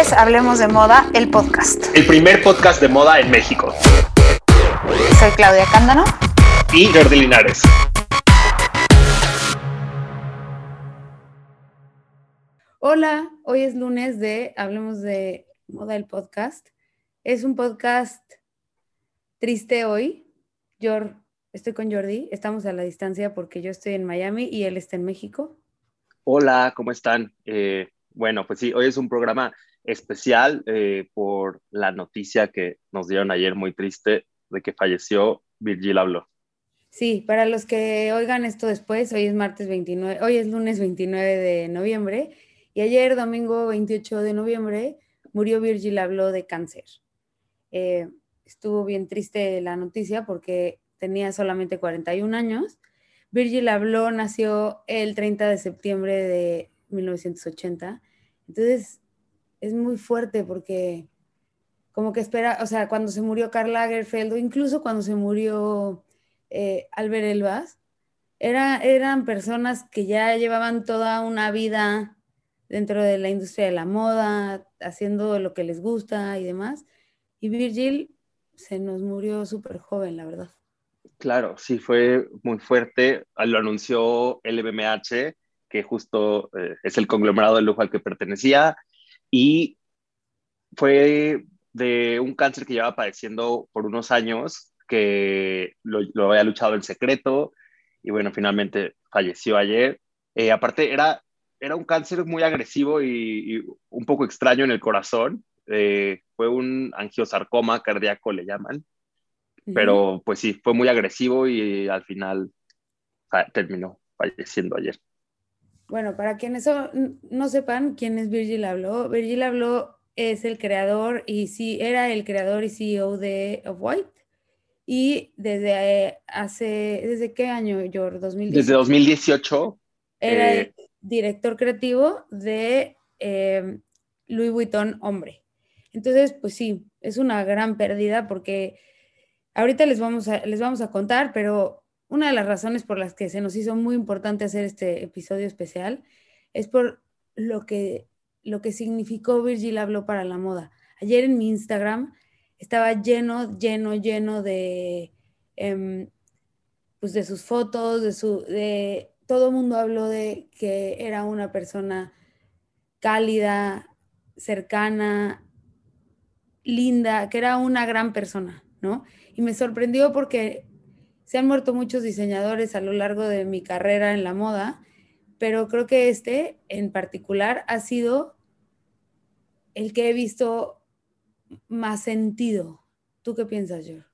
es Hablemos de Moda, el podcast. El primer podcast de moda en México. Soy Claudia Cándano. Y Jordi Linares. Hola, hoy es lunes de Hablemos de Moda, el podcast. Es un podcast triste hoy. Yo estoy con Jordi, estamos a la distancia porque yo estoy en Miami y él está en México. Hola, ¿cómo están? Eh, bueno, pues sí, hoy es un programa especial eh, por la noticia que nos dieron ayer muy triste de que falleció Virgil Abloh. Sí, para los que oigan esto después, hoy es martes 29, hoy es lunes 29 de noviembre y ayer domingo 28 de noviembre murió Virgil Abloh de cáncer. Eh, estuvo bien triste la noticia porque tenía solamente 41 años. Virgil Abloh nació el 30 de septiembre de 1980. Entonces, es muy fuerte porque como que espera, o sea, cuando se murió Karl Lagerfeld o incluso cuando se murió eh, Albert Elbas, era, eran personas que ya llevaban toda una vida dentro de la industria de la moda, haciendo lo que les gusta y demás. Y Virgil se nos murió súper joven, la verdad. Claro, sí, fue muy fuerte. Lo anunció el LVMH que justo eh, es el conglomerado de lujo al que pertenecía, y fue de un cáncer que llevaba padeciendo por unos años, que lo, había luchado en secreto, y bueno, finalmente falleció ayer. Eh, aparte, era, era un cáncer muy agresivo y, un poco extraño en el corazón. Eh, fue un angiosarcoma cardíaco, le llaman. Pero pues sí, fue muy agresivo y al final terminó falleciendo ayer. Bueno, para quienes no sepan quién es Virgil Abloh, Virgil Abloh es el creador y sí, era el creador y CEO de Of White. Y desde eh, hace, ¿desde qué año, George? 2018. Desde 2018. Era el eh, director creativo de eh, Louis Vuitton Hombre. Entonces, pues sí, es una gran pérdida porque ahorita les vamos a, les vamos a contar, pero una de las razones por las que se nos hizo muy importante hacer este episodio especial es por lo que, lo que significó Virgil habló para la moda. Ayer en mi Instagram estaba lleno, lleno, lleno de, em, pues de sus fotos, de su, de todo el mundo habló de que era una persona cálida, cercana, linda, que era una gran persona, ¿no? Y me sorprendió porque se han muerto muchos diseñadores a lo largo de mi carrera en la moda, pero creo que este en particular ha sido el que he visto más sentido. ¿Tú qué piensas, George?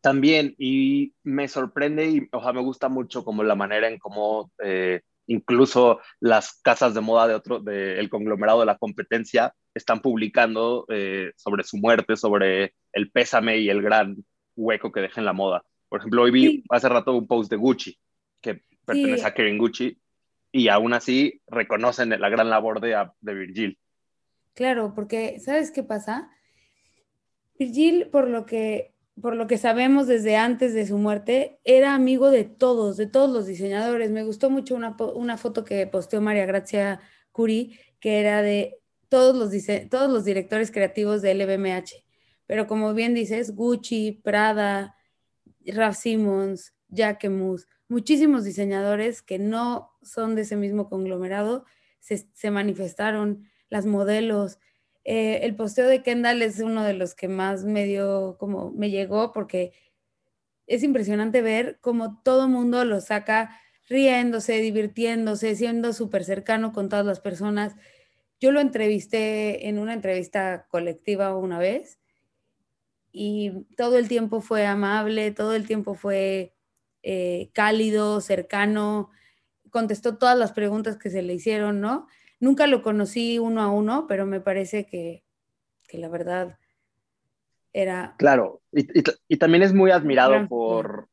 También, y me sorprende y o me gusta mucho como la manera en cómo eh, incluso las casas de moda de otro, del conglomerado de la competencia están publicando eh, sobre su muerte, sobre el pésame y el gran hueco que deja en la moda. Por ejemplo, hoy vi hace rato un post de Gucci, que pertenece a Karen Gucci, y aún así reconocen la gran labor de, de Virgil. Claro, porque ¿sabes qué pasa? Virgil, por lo que por lo que sabemos desde antes de su muerte, era amigo de todos, de todos los diseñadores. Me gustó mucho una, una foto que posteó María Gracia Curie, que era de todos los, todos los directores creativos de LVMH. Pero como bien dices, Gucci, Prada, Raf Simons, Jacquemus, muchísimos diseñadores que no son de ese mismo conglomerado se, manifestaron, las modelos. Eh, el posteo de Kendall es uno de los que más me dio, como me llegó, porque es impresionante ver cómo todo mundo lo saca riéndose, divirtiéndose, siendo súper cercano con todas las personas. Yo lo entrevisté en una entrevista colectiva una vez y todo el tiempo fue amable, todo el tiempo fue eh, cálido, cercano, contestó todas las preguntas que se le hicieron, ¿no? Nunca lo conocí uno a uno, pero me parece que, la verdad era... Claro, y, también es muy admirado por,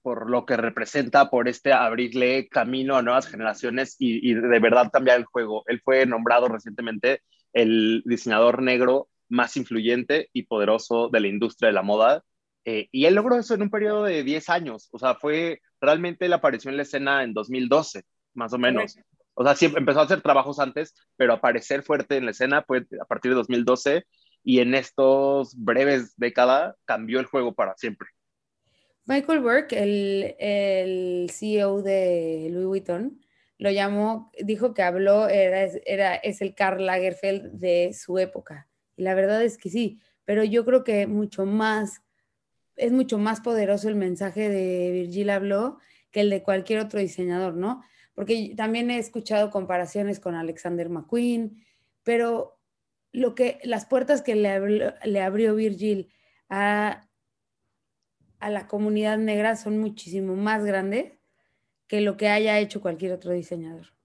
por lo que representa, por este abrirle camino a nuevas generaciones y, y de verdad cambiar el juego. Él fue nombrado recientemente el diseñador negro más influyente y poderoso de la industria de la moda. Eh, y él logró eso en un periodo de 10 años. O sea, fue realmente la aparición en la escena en 2012, más o menos. O sea, sí empezó a hacer trabajos antes, pero aparecer fuerte en la escena fue a partir de 2012 y en estos breves décadas cambió el juego para siempre. Michael Burke, el, el CEO de Louis Vuitton, lo llamó, dijo que habló, era, era, es el Karl Lagerfeld de su época. Y la verdad es que sí, pero yo creo que mucho más, es mucho más poderoso el mensaje de Virgil habló que el de cualquier otro diseñador, ¿no? Porque también he escuchado comparaciones con Alexander McQueen, pero lo que, las puertas que le abrió, le abrió Virgil a, a la comunidad negra son muchísimo más grandes que lo que haya hecho cualquier otro diseñador.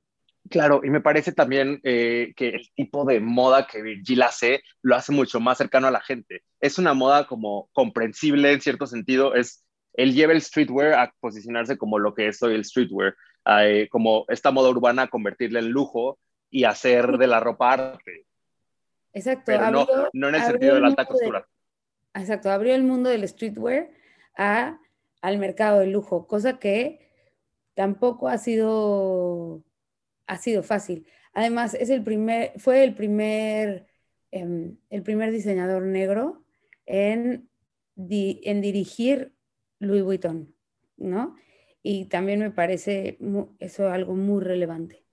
Claro, y me parece también eh, que el tipo de moda que Virgil hace lo hace mucho más cercano a la gente. Es una moda como comprensible en cierto sentido. Es, él lleva el streetwear a posicionarse como lo que es hoy el streetwear, eh, como esta moda urbana, a convertirla en lujo y hacer de la ropa arte. Exacto. Pero no, no, en el sentido de la alta costura. exacto, abrió el mundo del streetwear a, al mercado del lujo, cosa que tampoco ha sido, ha sido fácil. Además, es el primer, fue el primer, em, el primer diseñador negro en, en dirigir Louis Vuitton, ¿no? Y también me parece eso algo muy relevante.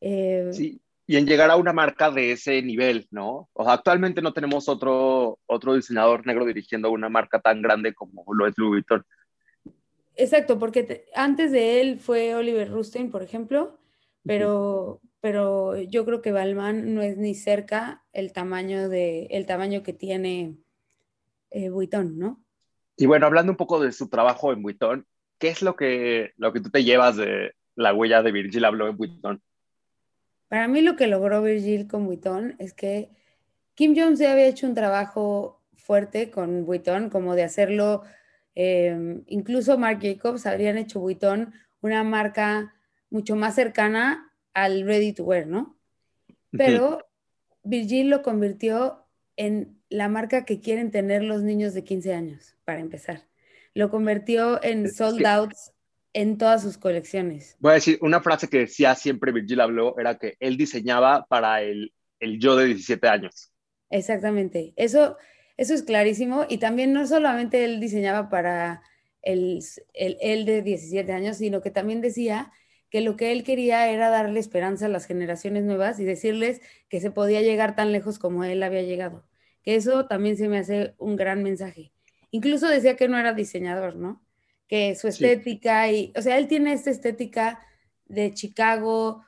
Eh, sí, y en llegar a una marca de ese nivel, ¿no? O sea, actualmente no tenemos otro, otro diseñador negro dirigiendo una marca tan grande como lo es Louis Vuitton. Exacto, porque antes de él fue Oliver Rustin, por ejemplo, pero, pero yo creo que Balmain no es ni cerca el tamaño, de, el tamaño que tiene eh, Vuitton, ¿no? Y bueno, hablando un poco de su trabajo en Vuitton, ¿qué es lo que, lo que tú te llevas de la huella de Virgil Abloh en Vuitton? Para mí lo que logró Virgil con Vuitton es que Kim Jones ya había hecho un trabajo fuerte con Vuitton, como de hacerlo Em, incluso Marc Jacobs habrían hecho Vuitton una marca mucho más cercana al ready to wear, ¿no? Pero Virgil lo convirtió en la marca que quieren tener los niños de 15 años, para empezar. Lo convirtió en sold outs en todas sus colecciones. Voy a decir, una frase que decía siempre Virgil habló era que él diseñaba para el, el yo de 17 años. Exactamente. Eso, eso es clarísimo. Y también no solamente él diseñaba para el, el, de 17 años, sino que también decía que lo que él quería era darle esperanza a las generaciones nuevas y decirles que se podía llegar tan lejos como él había llegado. Que eso también se me hace un gran mensaje. Incluso decía que no era diseñador, ¿no? Que su estética y, o sea, él tiene esta estética de Chicago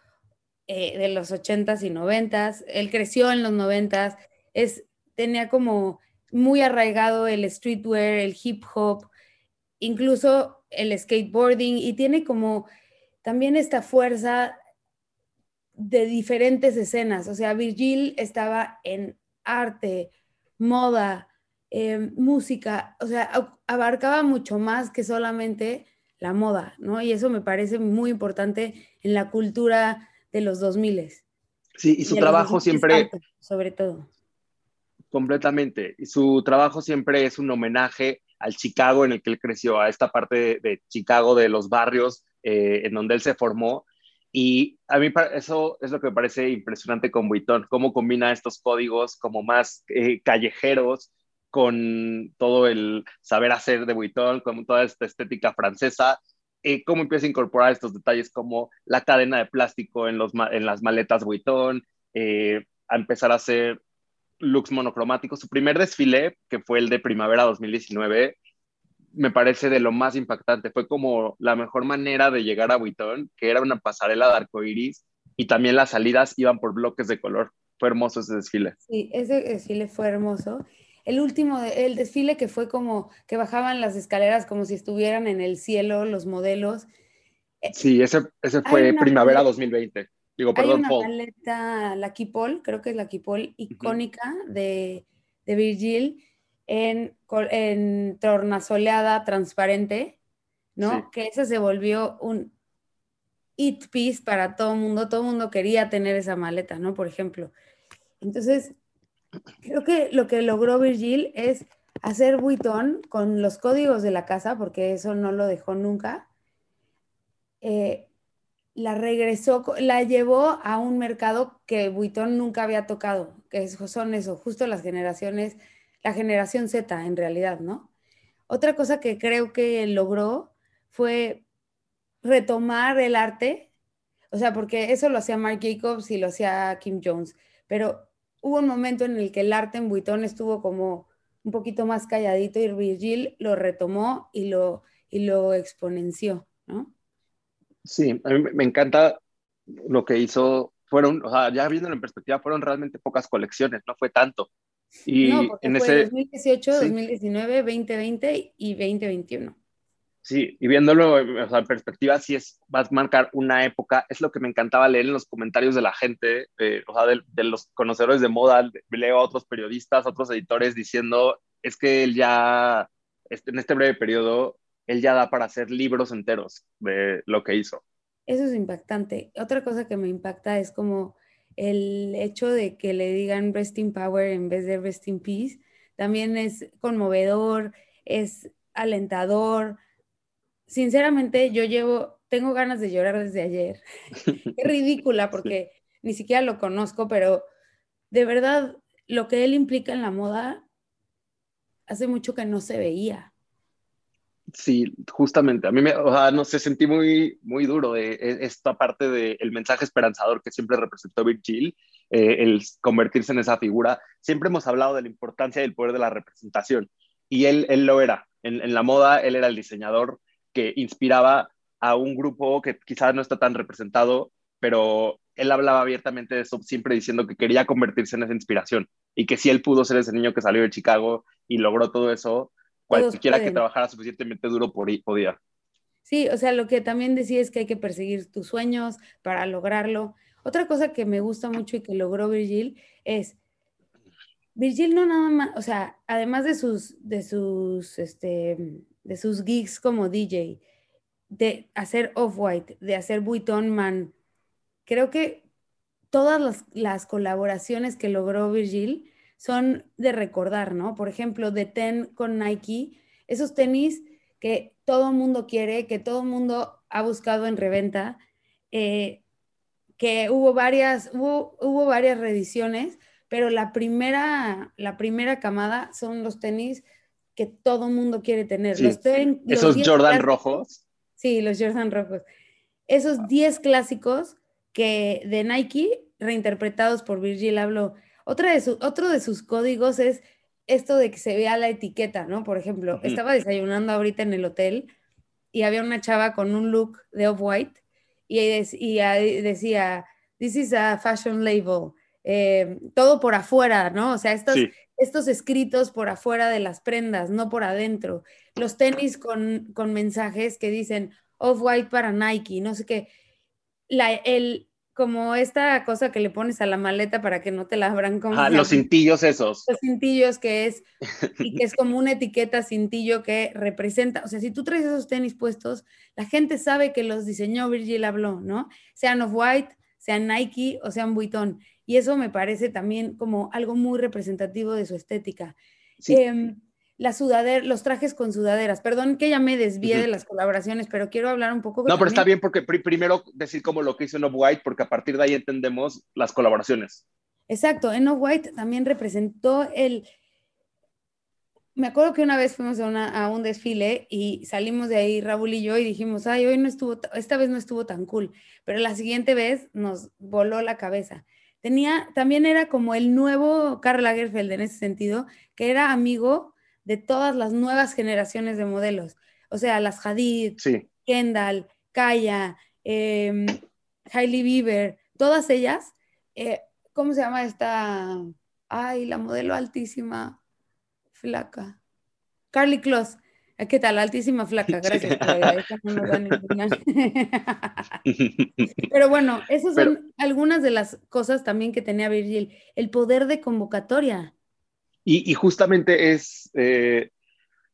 eh, de los 80s y 90s, él creció en los 90s, es, tenía como muy arraigado el streetwear, el hip hop, incluso el skateboarding y tiene como también esta fuerza de diferentes escenas. O sea, Virgil estaba en arte, moda, em, música, o sea, abarcaba mucho más que solamente la moda, ¿no? Y eso me parece muy importante en la cultura de los 2000. Sí, y su trabajo siempre... sobre todo completamente. Y su trabajo siempre es un homenaje al Chicago en el que él creció, a esta parte de, Chicago, de los barrios eh, en donde él se formó. Y a mí eso es lo que me parece impresionante con Vuitton, cómo combina estos códigos como más eh, callejeros con todo el saber hacer de Vuitton, con toda esta estética francesa, eh, cómo empieza a incorporar estos detalles como la cadena de plástico en, los, en las maletas Vuitton, a empezar a hacer looks monocromáticos. Su primer desfile, que fue el de primavera 2019, me parece de lo más impactante. Fue como la mejor manera de llegar a Vuitton, que era una pasarela de arcoiris y también las salidas iban por bloques de color. Fue hermoso ese desfile. Sí, ese desfile fue hermoso. El último, el desfile que fue como que bajaban las escaleras como si estuvieran en el cielo los modelos. Sí, ese, ese fue primavera 2020. Digo, perdón, Hay una maleta, la Kipol, creo que es la Kipol icónica de, de, Virgil, en, en tornasoleada transparente, ¿no? Que esa se volvió un it piece para todo el mundo. Todo el mundo quería tener esa maleta, ¿no? Por ejemplo. Entonces, creo que lo que logró Virgil es hacer Vuitton con los códigos de la casa, porque eso no lo dejó nunca. Eh, la regresó, la llevó a un mercado que Vuitton nunca había tocado, que son eso, justo las generaciones, la generación Z en realidad, ¿no? Otra cosa que creo que logró fue retomar el arte, o sea, porque eso lo hacía Marc Jacobs y lo hacía Kim Jones, pero hubo un momento en el que el arte en Vuitton estuvo como un poquito más calladito y Virgil lo retomó y lo, y lo exponenció, ¿no? Sí, a mí me encanta lo que hizo. Fueron, o sea, ya viendo en perspectiva, fueron realmente pocas colecciones, no fue tanto. Y no, en fue ese 2018, 2019, 2020 y 2021. Sí, y viéndolo o sea, en perspectiva, sí es, va a marcar una época. Es lo que me encantaba leer en los comentarios de la gente, eh, o sea, de, de, los conocedores de moda. Leo a otros periodistas, otros editores diciendo, es que él ya, este, en este breve periodo, él ya da para hacer libros enteros de lo que hizo. Eso es impactante. Otra cosa que me impacta es como el hecho de que le digan rest in power en vez de rest in peace. También es conmovedor, es alentador. Sinceramente, yo llevo, tengo ganas de llorar desde ayer. Qué ridícula porque ni siquiera lo conozco, pero de verdad lo que él implica en la moda hace mucho que no se veía. Sí, justamente. A mí me, o sea, no sé, sentí muy, muy duro de e, esta parte del mensaje esperanzador que siempre representó Virgil, eh, el convertirse en esa figura. Siempre hemos hablado de la importancia y el poder de la representación. Y él, él lo era. En, la moda, él era el diseñador que inspiraba a un grupo que quizás no está tan representado, pero él hablaba abiertamente de eso, siempre diciendo que quería convertirse en esa inspiración y que si él pudo ser ese niño que salió de Chicago y logró todo eso, cualquiera que trabajara suficientemente duro podía. Sí, o sea, lo que también decía es que hay que perseguir tus sueños para lograrlo. Otra cosa que me gusta mucho y que logró Virgil es, Virgil no nada más, o sea, además de sus, de sus, este, de sus gigs como DJ, de hacer Off-White, de hacer Vuitton Man, creo que todas las, las colaboraciones que logró Virgil son de recordar, ¿no? Por ejemplo, de Ten con Nike, esos tenis que todo el mundo quiere, que todo el mundo ha buscado en reventa, eh, que hubo varias, hubo, hubo varias reediciones, pero la primera, la primera camada son los tenis que todo el mundo quiere tener. los esos Jordan rojos. Sí, los Jordan rojos. Esos 10 clásicos que de Nike, reinterpretados por Virgil Abloh otra de otro de sus códigos es esto de que se vea la etiqueta, ¿no? Por ejemplo, estaba desayunando ahorita en el hotel y había una chava con un look de off-white y, decía, this is a fashion label, eh, todo por afuera, ¿no? O sea, estos, estos escritos por afuera de las prendas, no por adentro. Los tenis con, con mensajes que dicen off-white para Nike, no sé qué. La, el, como esta cosa que le pones a la maleta para que no te la abran como... Ah, los cintillos esos. Los cintillos que es, y que es como una etiqueta cintillo que representa, o sea, si tú traes esos tenis puestos, la gente sabe que los diseñó Virgil Abloh, ¿no? Sean Off-White, sean Nike o sean Vuitton. Y eso me parece también como algo muy representativo de su estética. Sí. Em, la sudadera, los trajes con sudaderas. Perdón que ya me desvíe de las colaboraciones, pero quiero hablar un poco. No, pero está bien porque primero decir como lo que hizo en White, porque a partir de ahí entendemos las colaboraciones. Exacto, en White también representó el. Me acuerdo que una vez fuimos a, a, un desfile y salimos de ahí Raúl y yo y dijimos, ay, hoy no estuvo, esta vez no estuvo tan cool, pero la siguiente vez nos voló la cabeza. Tenía, también era como el nuevo Karl Lagerfeld en ese sentido, que era amigo de todas las nuevas generaciones de modelos. O sea, las Hadid, Kendall, Kaya, eh, Hailey Bieber, todas ellas. Eh, ¿Cómo se llama esta? Ay, la modelo altísima, flaca. Carly Kloss. Eh, ¿Qué tal? Altísima flaca, gracias. Pero bueno, esas son algunas de las cosas también que tenía Virgil. El poder de convocatoria. Y, justamente es, eh,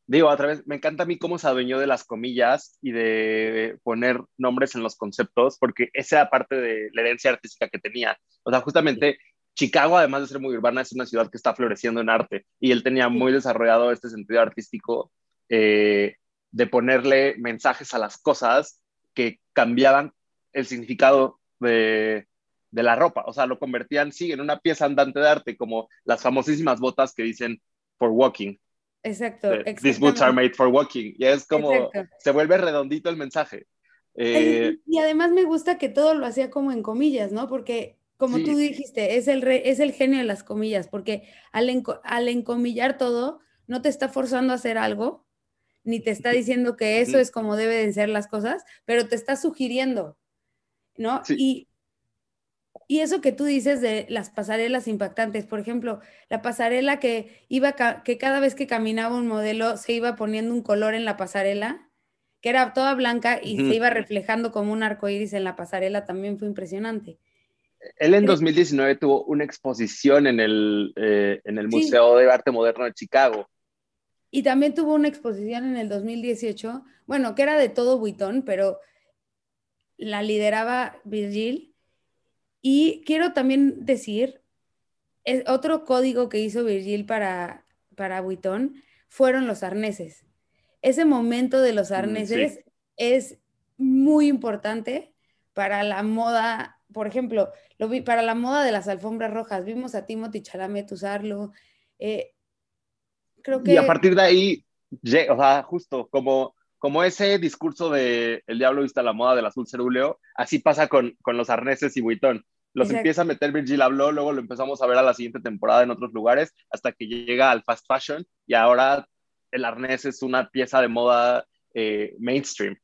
digo, a través, me encanta a mí cómo se adueñó de las comillas y de poner nombres en los conceptos, porque esa era parte de la herencia artística que tenía. O sea, justamente Chicago, además de ser muy urbana, es una ciudad que está floreciendo en arte y él tenía muy desarrollado este sentido artístico eh, de ponerle mensajes a las cosas que cambiaban el significado de, de la ropa. O sea, lo convertían, sí, en una pieza andante de arte, como las famosísimas botas que dicen for walking. Exacto. These boots are made for walking. Y es como, se vuelve redondito el mensaje. Eh, y además me gusta que todo lo hacía como en comillas, ¿no? Porque como tú dijiste, es el, es el genio de las comillas, porque al, al encomillar todo, no te está forzando a hacer algo, ni te está diciendo que eso es como deben ser las cosas, pero te está sugiriendo, ¿no? Y, y eso que tú dices de las pasarelas impactantes, por ejemplo, la pasarela que iba, que cada vez que caminaba un modelo se iba poniendo un color en la pasarela, que era toda blanca y se iba reflejando como un arco iris en la pasarela, también fue impresionante. Él en 2019 tuvo una exposición en el, eh, en el Museo de Arte Moderno de Chicago. Y también tuvo una exposición en el 2018, bueno, que era de todo Vuitton, pero la lideraba Virgil. Y quiero también decir, es otro código que hizo Virgil para, para Vuitton fueron los arneses. Ese momento de los mm, arneses es muy importante para la moda, por ejemplo, lo vi, para la moda de las alfombras rojas, vimos a Timothy Chalamet usarlo. Eh, creo que... Y a partir de ahí, o sea, justo como, como ese discurso de el diablo vista la moda del azul cerúleo, así pasa con, con los arneses y Vuitton. Los empieza a meter Virgil habló, luego lo empezamos a ver a la siguiente temporada en otros lugares, hasta que llega al fast fashion y ahora el arnés es una pieza de moda eh, mainstream.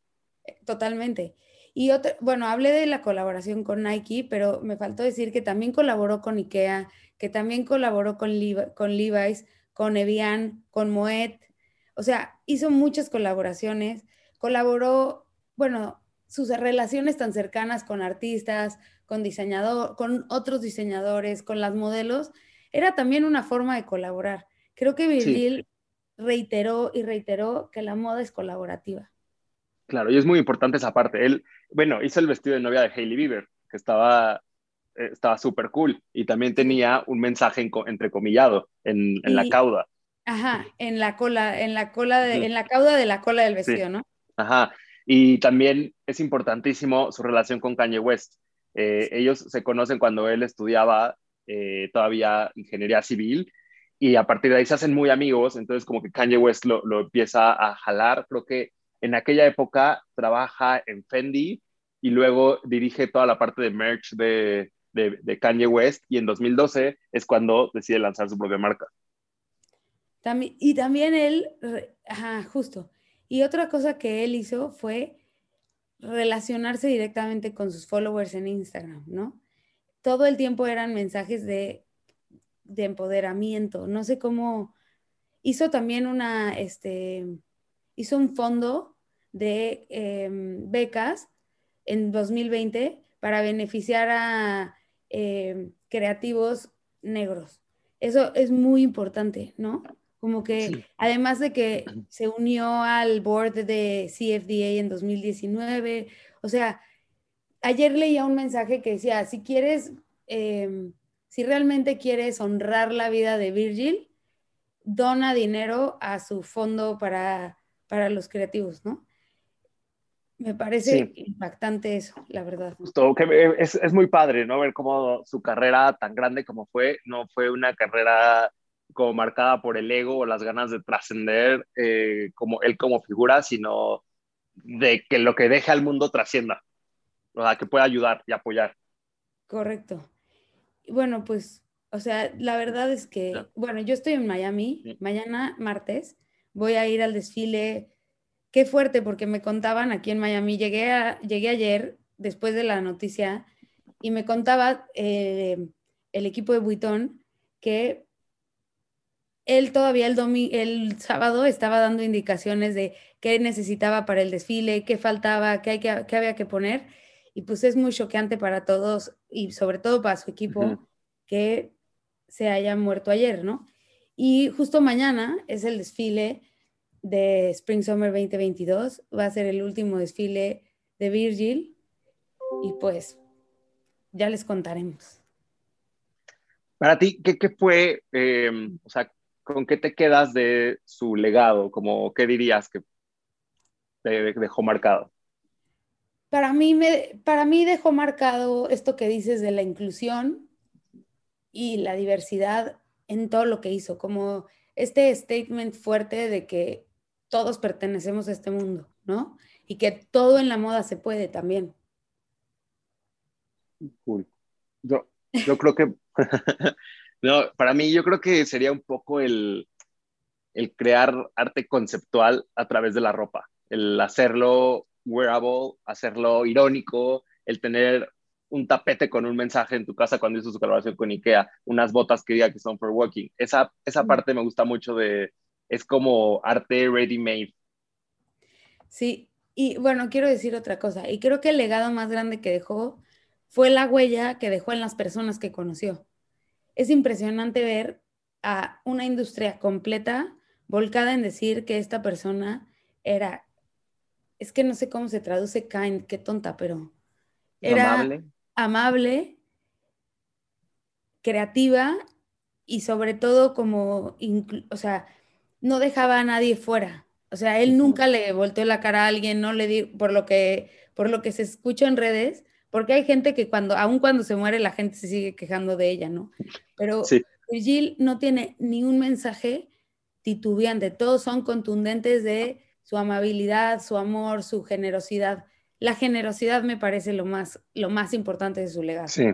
Totalmente. Y otra, bueno, hablé de la colaboración con Nike, pero me faltó decir que también colaboró con IKEA, que también colaboró con, con Levi's, con Evian, con Moet. O sea, hizo muchas colaboraciones. Colaboró, bueno, sus relaciones tan cercanas con artistas, con diseñador, con otros diseñadores, con las modelos, era también una forma de colaborar. Creo que Virgil reiteró y reiteró que la moda es colaborativa. Claro, y es muy importante esa parte. Él, bueno, hizo el vestido de novia de Hailey Bieber, que estaba eh, estaba súper cool y también tenía un mensaje entrecomillado en, en la cauda. Ajá, en la cola, en la cola, de, en la cauda de la cola del vestido, ¿no? Ajá, y también es importantísimo su relación con Kanye West. Eh, ellos se conocen cuando él estudiaba eh, todavía ingeniería civil y a partir de ahí se hacen muy amigos, entonces como que Kanye West lo, lo empieza a jalar, creo que en aquella época trabaja en Fendi y luego dirige toda la parte de merch de, de, Kanye West y en 2012 es cuando decide lanzar su propia marca. También, y también él, ajá, justo. Y otra cosa que él hizo fue relacionarse directamente con sus followers en Instagram, ¿no? Todo el tiempo eran mensajes de, de empoderamiento. No sé cómo. Hizo también una, este, hizo un fondo de em, becas en 2020 para beneficiar a em, creativos negros. Eso es muy importante, ¿no? Como que además de que se unió al board de CFDA en 2019, o sea, ayer leía un mensaje que decía, si quieres, em, si realmente quieres honrar la vida de Virgil, dona dinero a su fondo para, para los creativos, ¿no? Me parece impactante eso, la verdad. Justo, que es, es, muy padre, ¿no? Ver cómo su carrera tan grande como fue, no fue una carrera como marcada por el ego o las ganas de trascender eh, como él como figura, sino de que lo que deje al mundo trascienda, o sea, que pueda ayudar y apoyar. Correcto. Bueno, pues, o sea, la verdad es que, bueno, yo estoy en Miami, mañana martes, voy a ir al desfile qué fuerte, porque me contaban aquí en Miami, llegué, a, llegué ayer después de la noticia y me contaba eh, el equipo de Buitón que él todavía el, el sábado estaba dando indicaciones de qué necesitaba para el desfile, qué faltaba, qué, hay que, había que poner. Y pues es muy choqueante para todos y sobre todo para su equipo que se haya muerto ayer, ¿no? Y justo mañana es el desfile de Spring Summer 2022. Va a ser el último desfile de Virgil y pues ya les contaremos. Para ti, ¿qué, qué fue, em, o sea, con qué te quedas de su legado? Como, ¿Qué dirías que te dejó marcado? para mí, me, para mí dejó marcado esto que dices de la inclusión y la diversidad en todo lo que hizo, como este statement fuerte de que todos pertenecemos a este mundo, ¿no? Y que todo en la moda se puede también. Yo, yo creo que, no, para mí yo creo que sería un poco el, el crear arte conceptual a través de la ropa, el hacerlo wearable, hacerlo irónico, el tener un tapete con un mensaje en tu casa cuando hizo su colaboración con Ikea, unas botas que diga que son for walking. Esa, esa parte me gusta mucho de, es como arte ready made. Sí, y bueno, quiero decir otra cosa, y creo que el legado más grande que dejó fue la huella que dejó en las personas que conoció. Es impresionante ver a una industria completa volcada en decir que esta persona era, es que no sé cómo se traduce kind, qué tonta, pero era amable, amable creativa y sobre todo como, o sea, no dejaba a nadie fuera. O sea, él nunca le volteó la cara a alguien, no le di, por lo que, por lo que se escucha en redes, porque hay gente que cuando, aun cuando se muere, la gente se sigue quejando de ella, ¿no? Pero Virgil no tiene ni un mensaje titubeante, todos son contundentes de su amabilidad, su amor, su generosidad. La generosidad me parece lo más, lo más importante de su legado. Sí.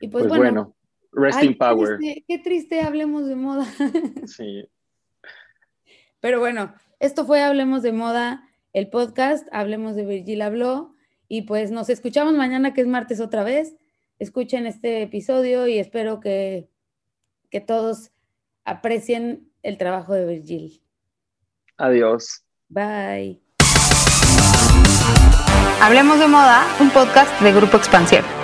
Y pues, pues bueno, rest in power. qué triste, hablemos de moda. sí. Pero bueno, esto fue Hablemos de Moda, el podcast, Hablemos de Virgil Habló, y pues nos escuchamos mañana que es martes otra vez. Escuchen este episodio y espero que, que todos aprecien el trabajo de Virgil. Adiós. Bye. Hablemos de moda, un podcast de Grupo Expansión.